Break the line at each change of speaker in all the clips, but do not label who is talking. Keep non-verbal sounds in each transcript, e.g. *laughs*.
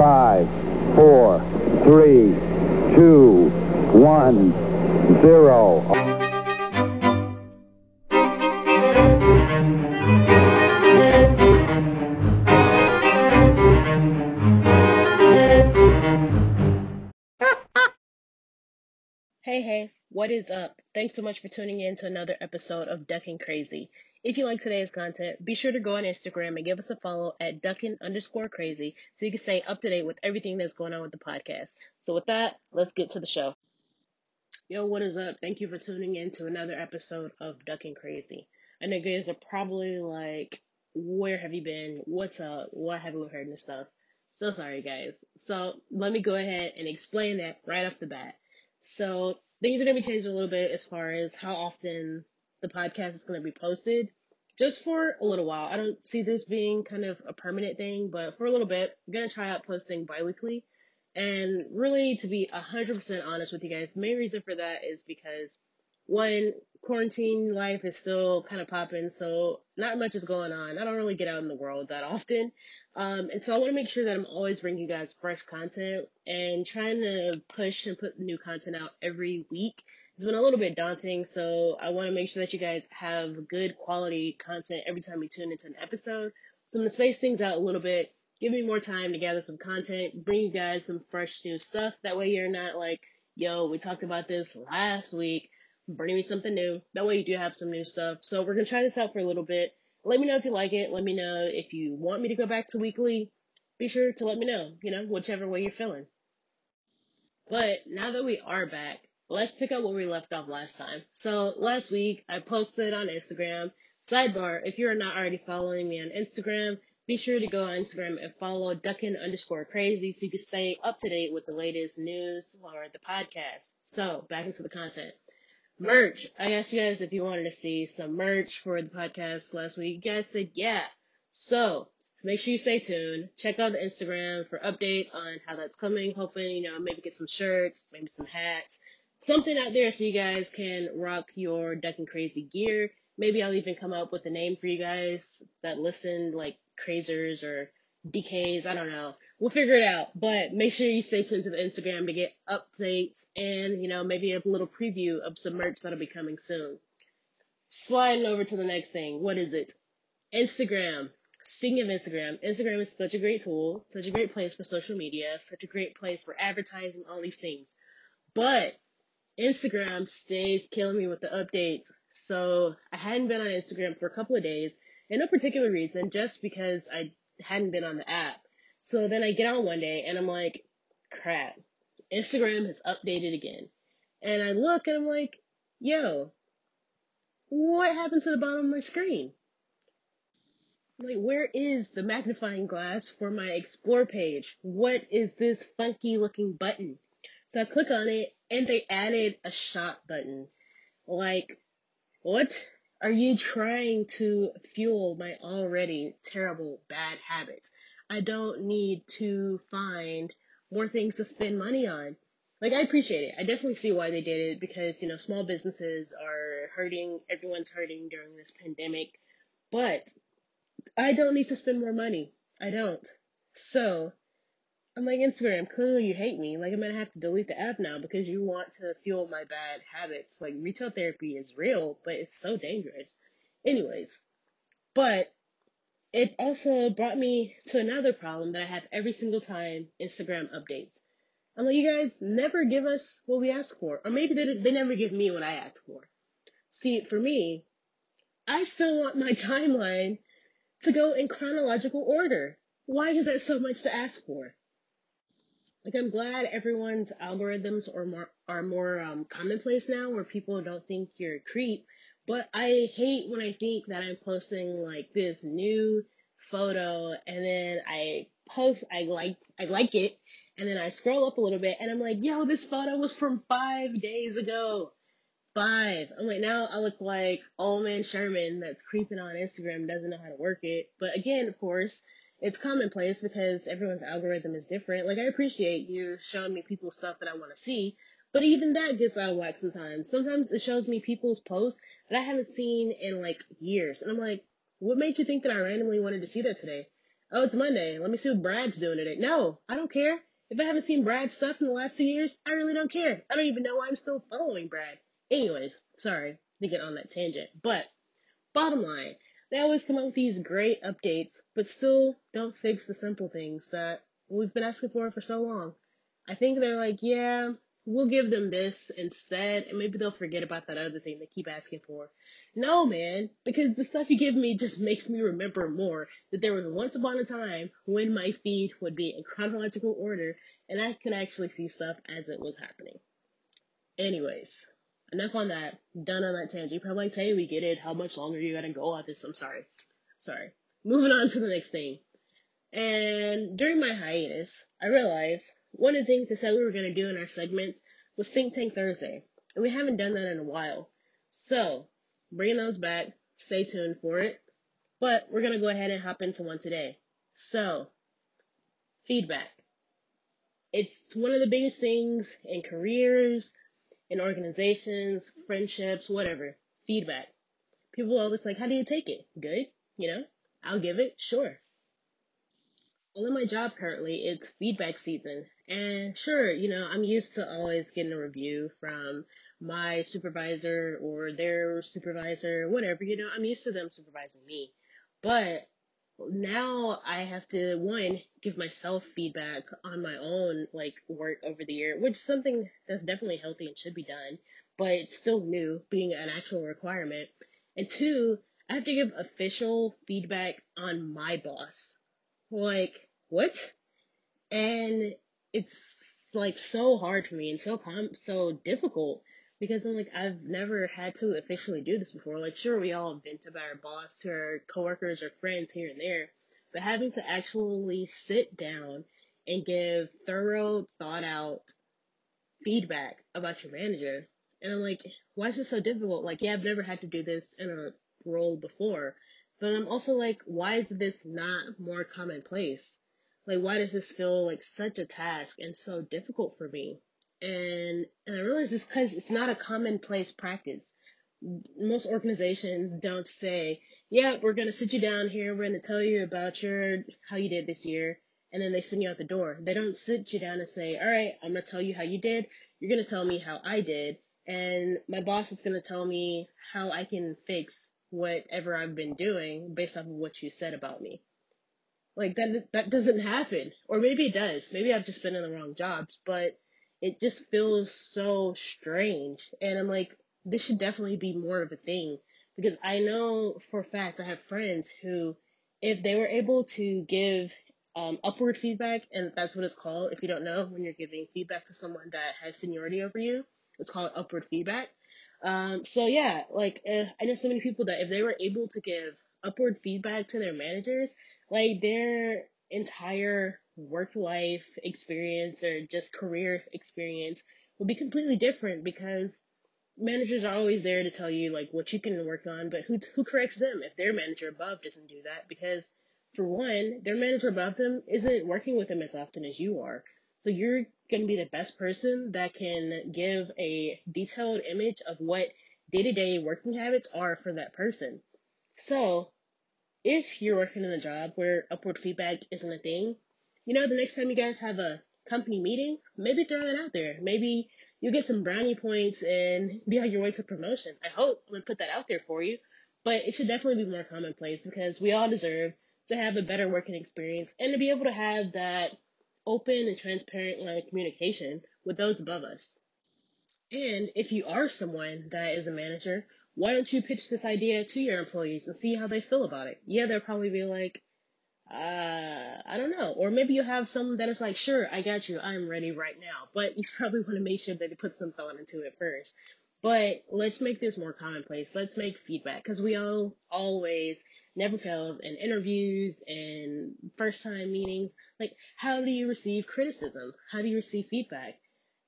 Five, four, three, two, one, zero.
Hey, hey, what is up? Thanks so much for tuning in to another episode of Ducking Crazy. If you like today's content, be sure to go on Instagram and give us a follow at ducking underscore crazy so you can stay up to date with everything that's going on with the podcast. So, with that, let's get to the show. Yo, what is up? Thank you for tuning in to another episode of Ducking Crazy. I know guys are probably like, where have you been? What's up? What have you heard and stuff? So sorry, guys. So, let me go ahead and explain that right off the bat. So things are going to be changing a little bit as far as how often the podcast is going to be posted. Just for a little while. I don't see this being kind of a permanent thing, but for a little bit, I'm going to try out posting biweekly. And really, to be 100% honest with you guys, the main reason for that is because one, quarantine life is still kind of popping, so not much is going on. I don't really get out in the world that often. Um, and so I want to make sure that I'm always bringing you guys fresh content and trying to push and put new content out every week. It's been a little bit daunting, so I want to make sure that you guys have good quality content every time you tune into an episode. So I'm going to space things out a little bit, give me more time to gather some content, bring you guys some fresh new stuff. That way you're not like, yo, we talked about this last week bring me something new. That way you do have some new stuff. So we're gonna try this out for a little bit. Let me know if you like it. Let me know if you want me to go back to weekly. Be sure to let me know, you know, whichever way you're feeling. But now that we are back, let's pick up where we left off last time. So last week I posted on Instagram. Sidebar, if you're not already following me on Instagram, be sure to go on Instagram and follow ducking underscore crazy so you can stay up to date with the latest news or the podcast. So back into the content merch. I asked you guys if you wanted to see some merch for the podcast last week. You guys said yeah. So make sure you stay tuned. Check out the Instagram for updates on how that's coming. Hoping, you know, maybe get some shirts, maybe some hats, something out there so you guys can rock your Ducking Crazy gear. Maybe I'll even come up with a name for you guys that listen, like crazers or DKs. I don't know we'll figure it out. But make sure you stay tuned to the Instagram to get updates and, you know, maybe a little preview of some merch that'll be coming soon. Sliding over to the next thing. What is it? Instagram. Speaking of Instagram, Instagram is such a great tool, such a great place for social media, such a great place for advertising, all these things. But Instagram stays killing me with the updates. So I hadn't been on Instagram for a couple of days, and no particular reason, just because I hadn't been on the app. So then I get on one day and I'm like, crap, Instagram has updated again. And I look and I'm like, yo, what happened to the bottom of my screen? Like, where is the magnifying glass for my explore page? What is this funky looking button? So I click on it and they added a shop button. Like, what are you trying to fuel my already terrible bad habits? I don't need to find more things to spend money on. Like, I appreciate it. I definitely see why they did it because, you know, small businesses are hurting. Everyone's hurting during this pandemic. But I don't need to spend more money. I don't. So, I'm like, Instagram, clearly you hate me. Like, I'm gonna have to delete the app now because you want to fuel my bad habits. Like, retail therapy is real, but it's so dangerous. Anyways, but it also brought me to another problem that I have every single time Instagram updates. I'm like, you guys never give us what we ask for. Or maybe they, they never give me what I ask for. See, for me, I still want my *laughs* timeline to go in chronological order. Why is that so much to ask for? Like, I'm glad everyone's algorithms are more, are more um, commonplace now where people don't think you're a creep but I hate when I think that I'm posting like this new photo and then I post, I like, I like it, and then I scroll up a little bit and I'm like, yo, this photo was from five days ago. Five. I'm like, now I look like old man Sherman that's creeping on Instagram, doesn't know how to work it. But again, of course, it's commonplace because everyone's algorithm is different. Like, I appreciate you showing me people's stuff that I want to see, but even that gets out of whack sometimes. Sometimes it shows me people's posts that I haven't seen in like years. And I'm like, what made you think that I randomly wanted to see that today? Oh, it's Monday. Let me see what Brad's doing today. No, I don't care. If I haven't seen Brad's stuff in the last two years, I really don't care. I don't even know why I'm still following Brad. Anyways, sorry to get on that tangent. But bottom line, they always come up with these great updates, but still don't fix the simple things that we've been asking for for so long. I think they're like, yeah, we'll give them this instead, and maybe they'll forget about that other thing they keep asking for. No, man, because the stuff you give me just makes me remember more that there was once upon a time when my feed would be in chronological order and I could actually see stuff as it was happening. Anyways, enough on that. Done on that tangent. You're probably like, hey, we get it. How much longer you gotta go on this? I'm sorry. Sorry. Moving on to the next thing. And during my hiatus, I realized one of the things I said we were to do in our segments was Think Tank Thursday. And we haven't done that in a while. So, bringing those back, stay tuned for it. But we're to go ahead and hop into one today. So, feedback. It's one of the biggest things in careers, in organizations, friendships, whatever. Feedback. People are always like, how do you take it? Good? You know? I'll give it? Sure. Well, in my job currently, it's feedback season. And sure, you know, I'm used to always getting a review from my supervisor or their supervisor, whatever, you know, I'm used to them supervising me. But now I have to, one, give myself feedback on my own, like, work over the year, which is something that's definitely healthy and should be done, but it's still new, being an actual requirement. And two, I have to give official feedback on my boss like, what? And it's like so hard for me and so com- so difficult because I'm like I've never had to officially do this before. Like sure we all vent about our boss to our coworkers or friends here and there, but having to actually sit down and give thorough, thought out feedback about your manager. And I'm like, why is this so difficult? Like, yeah, I've never had to do this in a role before. But I'm also like, why is this not more commonplace? Like, why does this feel like such a task and so difficult for me? And, and I realize it's because it's not a commonplace practice. Most organizations don't say, yeah, we're going to sit you down here. We're going to tell you about your, how you did this year. And then they send you out the door. They don't sit you down and say, all right, I'm going to tell you how you did. You're going to tell me how I did. And my boss is going to tell me how I can fix whatever I've been doing based off of what you said about me. Like that that doesn't happen. Or maybe it does. Maybe I've just been in the wrong jobs, but it just feels so strange. And I'm like, this should definitely be more of a thing. Because I know for a fact I have friends who, if they were able to give um, upward feedback, and that's what it's called if you don't know, when you're giving feedback to someone that has seniority over you, it's called upward feedback. Um, so yeah, like uh, I know so many people that if they were able to give upward feedback to their managers, like their entire work life experience or just career experience will be completely different because managers are always there to tell you like what you can work on, but who who corrects them if their manager above doesn't do that? Because for one, their manager above them isn't working with them as often as you are. So you're going to be the best person that can give a detailed image of what day to day working habits are for that person. So if you're working in a job where upward feedback isn't a thing, you know, the next time you guys have a company meeting, maybe throw that out there. Maybe you get some brownie points and be on your way to promotion. I hope I'm to put that out there for you. But it should definitely be more commonplace because we all deserve to have a better working experience and to be able to have that open and transparent line of communication with those above us. And if you are someone that is a manager, why don't you pitch this idea to your employees and see how they feel about it? Yeah, they'll probably be like, uh, I don't know. Or maybe you have someone that is like, sure, I got you, I'm ready right now. But you *laughs* probably want to make sure that they put some thought into it first. But let's make this more commonplace. Let's make feedback because we all always never fails in interviews and first time meetings. Like, how do you receive criticism? How do you receive feedback?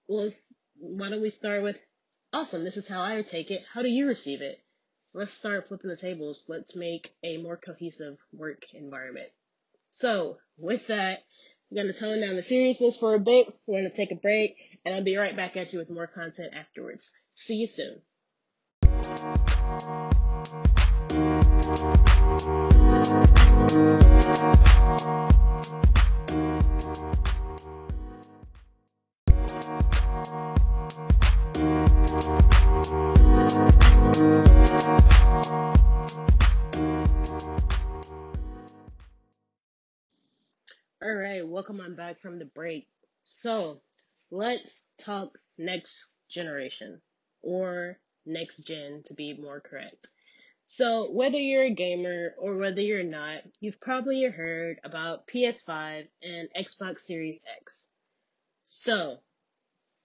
Well, why don't we start with, awesome, this is how I would take it. How do you receive it? Let's start flipping the tables. Let's make a more cohesive work environment. So, with that, I'm going to tone down the seriousness for a bit. We're going to take a break, and I'll be right back at you with more content afterwards. See you soon. All right, welcome on back from the break. So, let's talk next generation or next gen to be more correct. So, whether you're a gamer or whether you're not, you've probably heard about PS5 and Xbox Series X. So,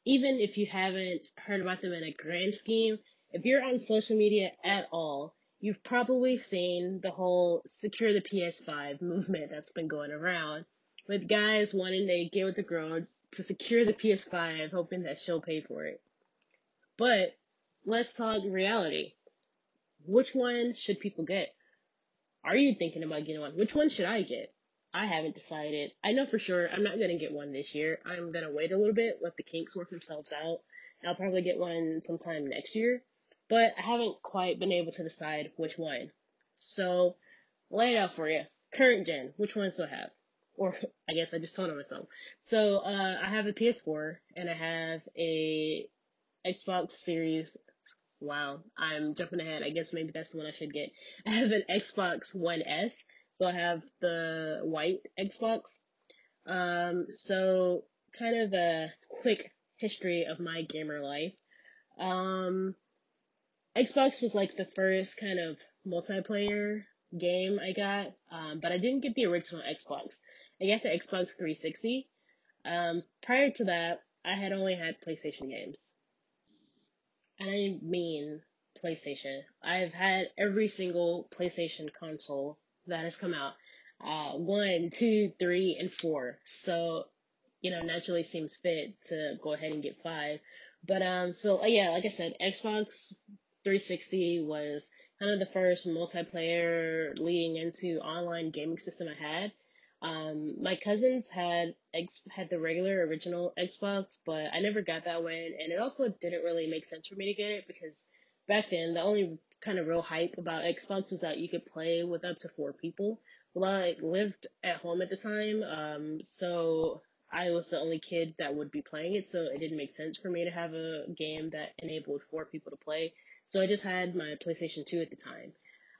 even if you haven't heard about them in a grand scheme, if you're on social media at all, you've probably seen the whole secure the PS5 *laughs* movement that's been going around with guys wanting to get with the girl to secure the PS5, hoping that she'll pay for it. But let's talk reality. Which one should people get? Are you thinking about getting one? Which one should I get? I haven't decided. I know for sure I'm not gonna get one this year. I'm gonna wait a little bit, let the kinks work themselves out. I'll probably get one sometime next year. But I haven't quite been able to decide which one. So, lay it out for you. Current gen, which ones do I have? Or I guess I just told on myself. So uh, I have a PS4 and I have a Xbox Series. Wow, I'm jumping ahead. I guess maybe that's the one I should get. *laughs* I have an Xbox One S, so I have the white Xbox. Um, so kind of a quick history of my gamer life. Um, Xbox was like the first kind of multiplayer game I got, um, but I didn't get the original Xbox. I got the Xbox 360. Um, prior to that, I had only had PlayStation games. And I mean PlayStation. I've had every single PlayStation console that has come out. Uh, one, two, three, and four. So, you know, naturally seems fit to go ahead and get five. But, um, so, uh, yeah, like I said, Xbox 360 was kind of the first multiplayer leading into online gaming system I had. Um, my cousins had had the regular original Xbox, but I never got that one, and it also didn't really make sense for me to get it because back then the only kind of real hype about Xbox was that you could play with up to four people. Well, I lived at home at the time, um, so I was the only kid that would be playing it, so it didn't make sense for me to have a game that enabled four people to play. So I just had my PlayStation 2 at the time.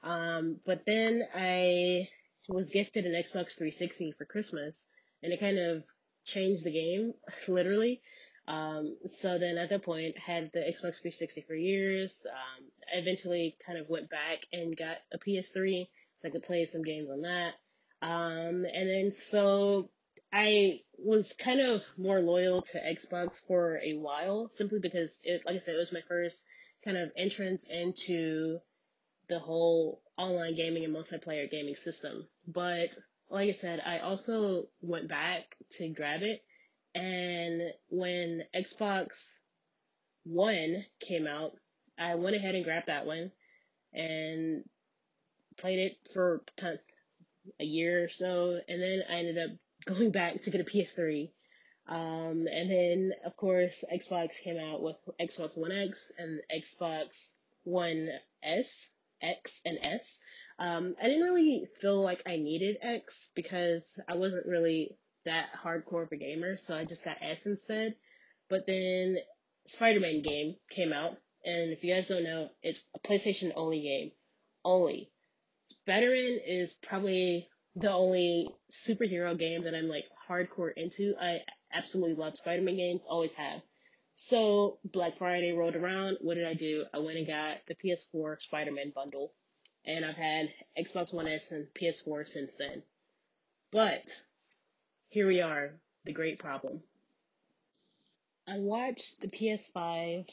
Um, but then I was gifted an Xbox 360 for Christmas, and it kind of changed the game, *laughs* literally. Um, so then at that point, had the Xbox 360 for years. Um, I eventually kind of went back and got a PS3 so I could play some games on that. Um, and then so I was kind of more loyal to Xbox for a while, simply because it, like I said, it was my first kind of entrance into the whole online gaming and multiplayer gaming system. But like I said, I also went back to grab it. And when Xbox One came out, I went ahead and grabbed that one and played it for ton, a year or so. And then I ended up *laughs* going back to get a PS3. Um, and then, of course, Xbox came out with Xbox One X and Xbox One S X and S. Um, I didn't really feel like I needed X because I wasn't really that hardcore of a gamer, so I just got S instead. But then Spider-Man game came out, and if you guys don't know, it's a PlayStation only game. Only. Spider-Man is probably the only superhero game that I'm like hardcore into. I absolutely love Spider-Man games, always have. So Black Friday rolled around. What did I do? I went and got the PS4 Spider-Man bundle, and I've had Xbox One S and PS4 since then. But here we are, the great problem. I watched the PS5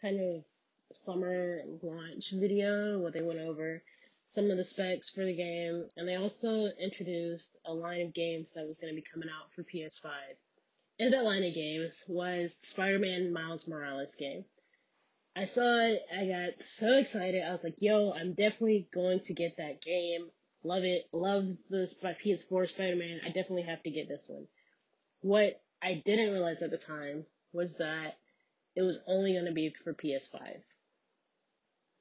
kind of summer launch video where they went over some of the specs for the game, and they also introduced a line of games that was going to be coming out for PS5 in that line of games was Spider-Man Miles Morales game. I saw it, I got so excited. I was like, yo, I'm definitely going to get that game. Love it. Love the PS4 Spider-Man. I definitely have to get this one. What I didn't realize at the time was that it was only going to be for PS5.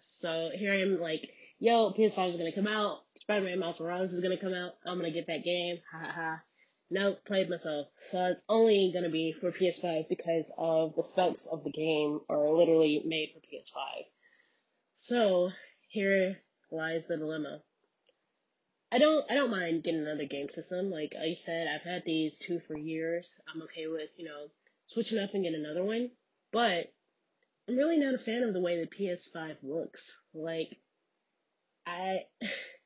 So here I am like yo, PS5 is gonna come out, Spider-Man Miles Morales is gonna come out, I'm gonna get that game, ha ha ha. Nope, played myself. So it's only gonna be for PS5 because of the specs of the game are literally made for PS5. So here lies the dilemma. I don't I don't mind getting another game system. Like I said, I've had these two for years. I'm okay with, you know, switching up and getting another one. But I'm really not a fan of the way the PS5 looks. Like I *laughs*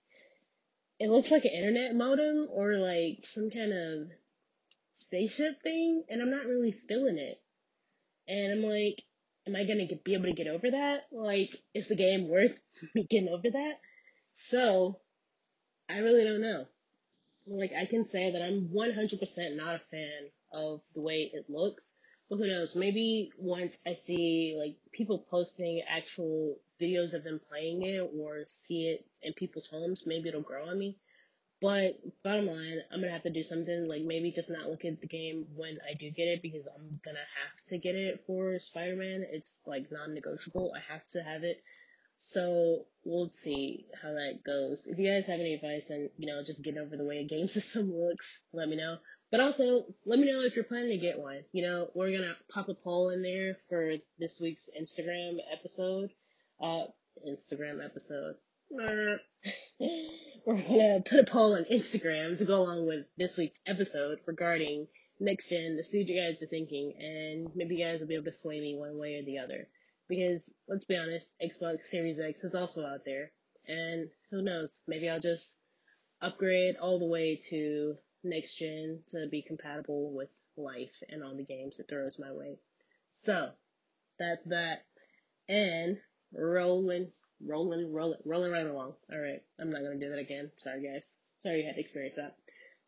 it looks like an internet modem or like some kind of spaceship thing and I'm not really feeling it. And I'm like, am I gonna get, be able to get over that? Like, is the game worth *laughs* me getting over that? So, I really don't know. Like, I can say that I'm 100% not a fan of the way it looks. But who knows? Maybe once I see, like, people posting actual videos of them playing it or see it in people's homes, maybe it'll grow on me. But bottom line, I'm gonna have to do something like maybe just not look at the game when I do get it because I'm gonna have to get it for Spider-Man. It's like non-negotiable. I have to have it so we'll see how that goes. If you guys have any advice on, you know, just getting over the way a game *laughs* system looks, let me know. But also, let me know if you're planning to get one. You know, we're gonna pop a poll in there for this week's Instagram episode. Uh, Instagram episode. *laughs* we're gonna put a poll on Instagram to go along with this week's episode regarding next gen to see what you guys are thinking, and maybe you guys will be able to sway me one way or the other. Because let's be honest, Xbox Series X is also out there, and who knows, maybe I'll just upgrade all the way to next gen to be compatible with life and all the games it throws my way. So, that's that. And rolling, rolling, rolling, rolling right along. Alright, I'm not gonna do that again. Sorry guys. Sorry you had to experience that.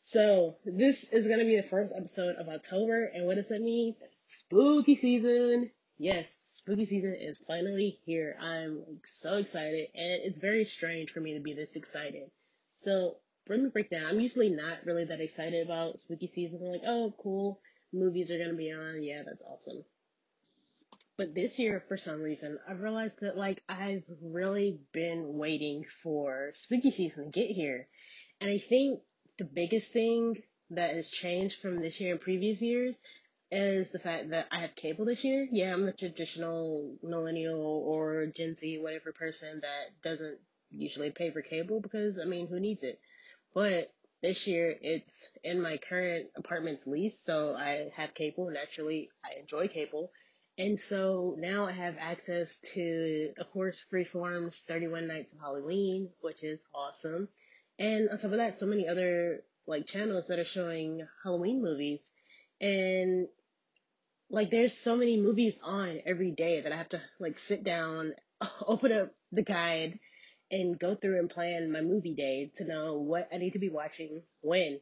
So, this is gonna be the first episode of October, and what does that mean? Spooky season! Yes, spooky season is finally here. I'm so excited, and it's very strange for me to be this excited. So, let me break down. I'm usually not really that excited about spooky season. I'm like, oh, cool, movies are gonna be on. Yeah, that's awesome. But this year, for some reason, I've realized that like I've really been waiting for spooky season to get here, and I think the biggest thing that has changed from this year and previous years is the fact that I have cable this year. Yeah, I'm the traditional millennial or Gen Z, whatever person that doesn't usually pay for cable because, I mean, who needs it? But this year it's in my current apartment's lease, so I have cable. Naturally, I enjoy cable. And so now I have access to, of course, Freeform's 31 Nights of Halloween, which is awesome. And on top of that, so many other like channels that are showing Halloween movies. And like there's so many movies on every day that I have to like sit down, *laughs* open up the guide, and go through and plan my movie day to know what I need to be watching when.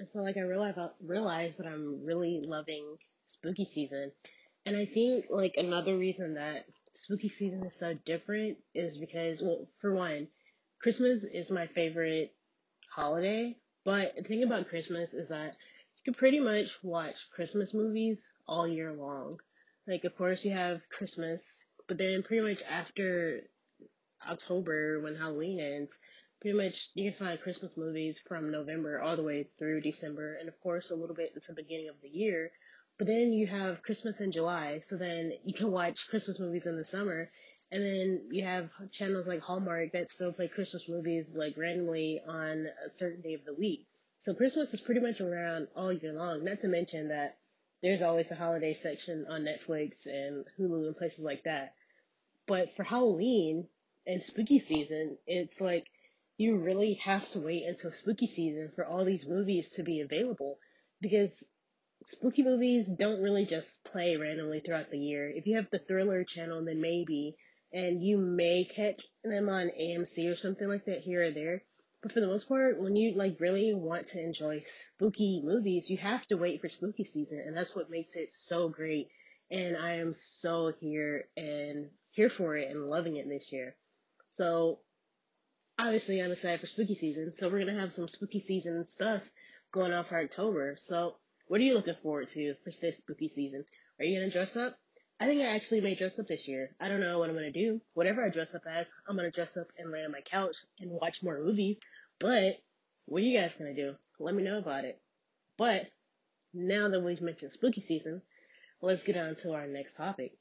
And so like I realize realize that I'm really loving spooky season. And I think like another reason that spooky season is so different is because well, for one, Christmas is my favorite holiday. But the thing about Christmas is that you can pretty much watch Christmas movies all year long. Like, of course, you have Christmas, but then pretty much after October, when Halloween ends, pretty much you can find Christmas movies from November all the way through December, and of course, a little bit into the beginning of the year. But then you have Christmas in July, so then you can watch Christmas movies in the summer, and then you have channels like Hallmark that still play Christmas movies like randomly on a certain day of the week. So Christmas is pretty much around all year long. Not to mention that there's always a holiday section on Netflix and Hulu and places like that. But for Halloween and spooky season, it's like you really have to wait until spooky season for all these movies to be available because spooky movies don't really just play randomly throughout the year. If you have the thriller channel, then maybe, and you may catch them on AMC or something like that here or there. But for the most part, when you like really want to enjoy spooky movies, you have to wait for spooky season, and that's what makes it so great. And I am so here and here for it and loving it this year. So obviously I'm excited for spooky season. So we're gonna have some spooky season stuff going on for October. So what are you looking forward to for this spooky season? Are you gonna dress up? I think I actually may dress up this year. I don't know what I'm gonna do. Whatever I dress up as, I'm gonna dress up and lay on my couch and watch more movies. But what are you guys gonna do? Let me know about it. But now that we've mentioned spooky season, let's get on to our next topic.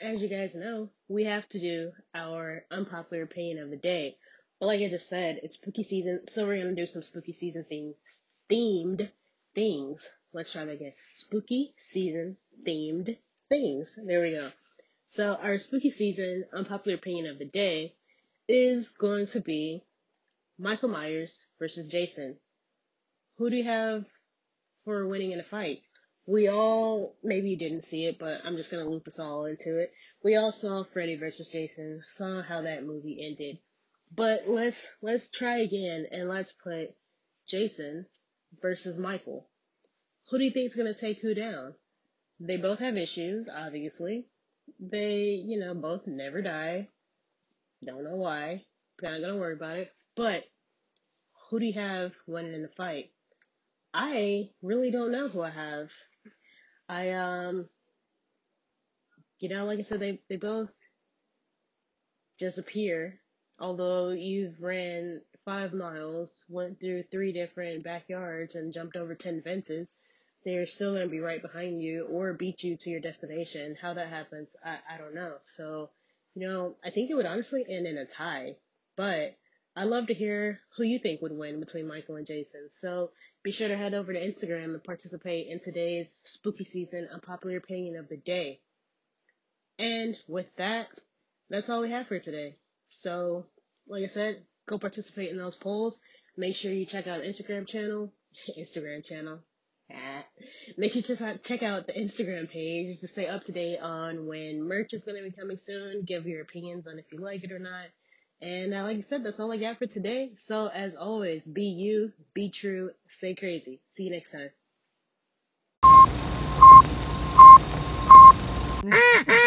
As you guys know, we have to do our unpopular opinion of the day. But like I just said, it's spooky season, so we're gonna do some spooky season things themed things. Let's try that again. Spooky season themed things. There we go. So our spooky season unpopular opinion of the day is going to be Michael Myers versus Jason. Who do you have for winning in a fight? We all, maybe you didn't see it, but I'm just gonna loop us all into it. We all saw Freddy versus Jason, saw how that movie ended. But let's, let's try again and let's put Jason versus Michael. Who do you think is gonna take who down? They both have issues, obviously. They, you know, both never die. Don't know why. Not gonna worry about it. But who do you have winning in the fight? I really don't know who I have. I um you know, like I said, they they both just appear. Although you've ran five miles, went through three different backyards and jumped over ten fences, they're still going to be right behind you or beat you to your destination. How that happens, I, I don't know. So, you know, I think it would honestly end in a tie. But I'd love to hear who you think would win between Michael and Jason. So be sure to head over to Instagram and participate in today's spooky season unpopular opinion of the day. And with that, that's all we have for today. So, like I said, go participate in those polls. Make sure you check out Instagram channel. *laughs* Instagram channel. Make sure to check out the Instagram page to stay up to date on when merch is going to be coming soon. Give your opinions on if you like it or not. And uh, like I said, that's all I got for today. So as always, be you, be true, stay crazy. See you next time. *laughs*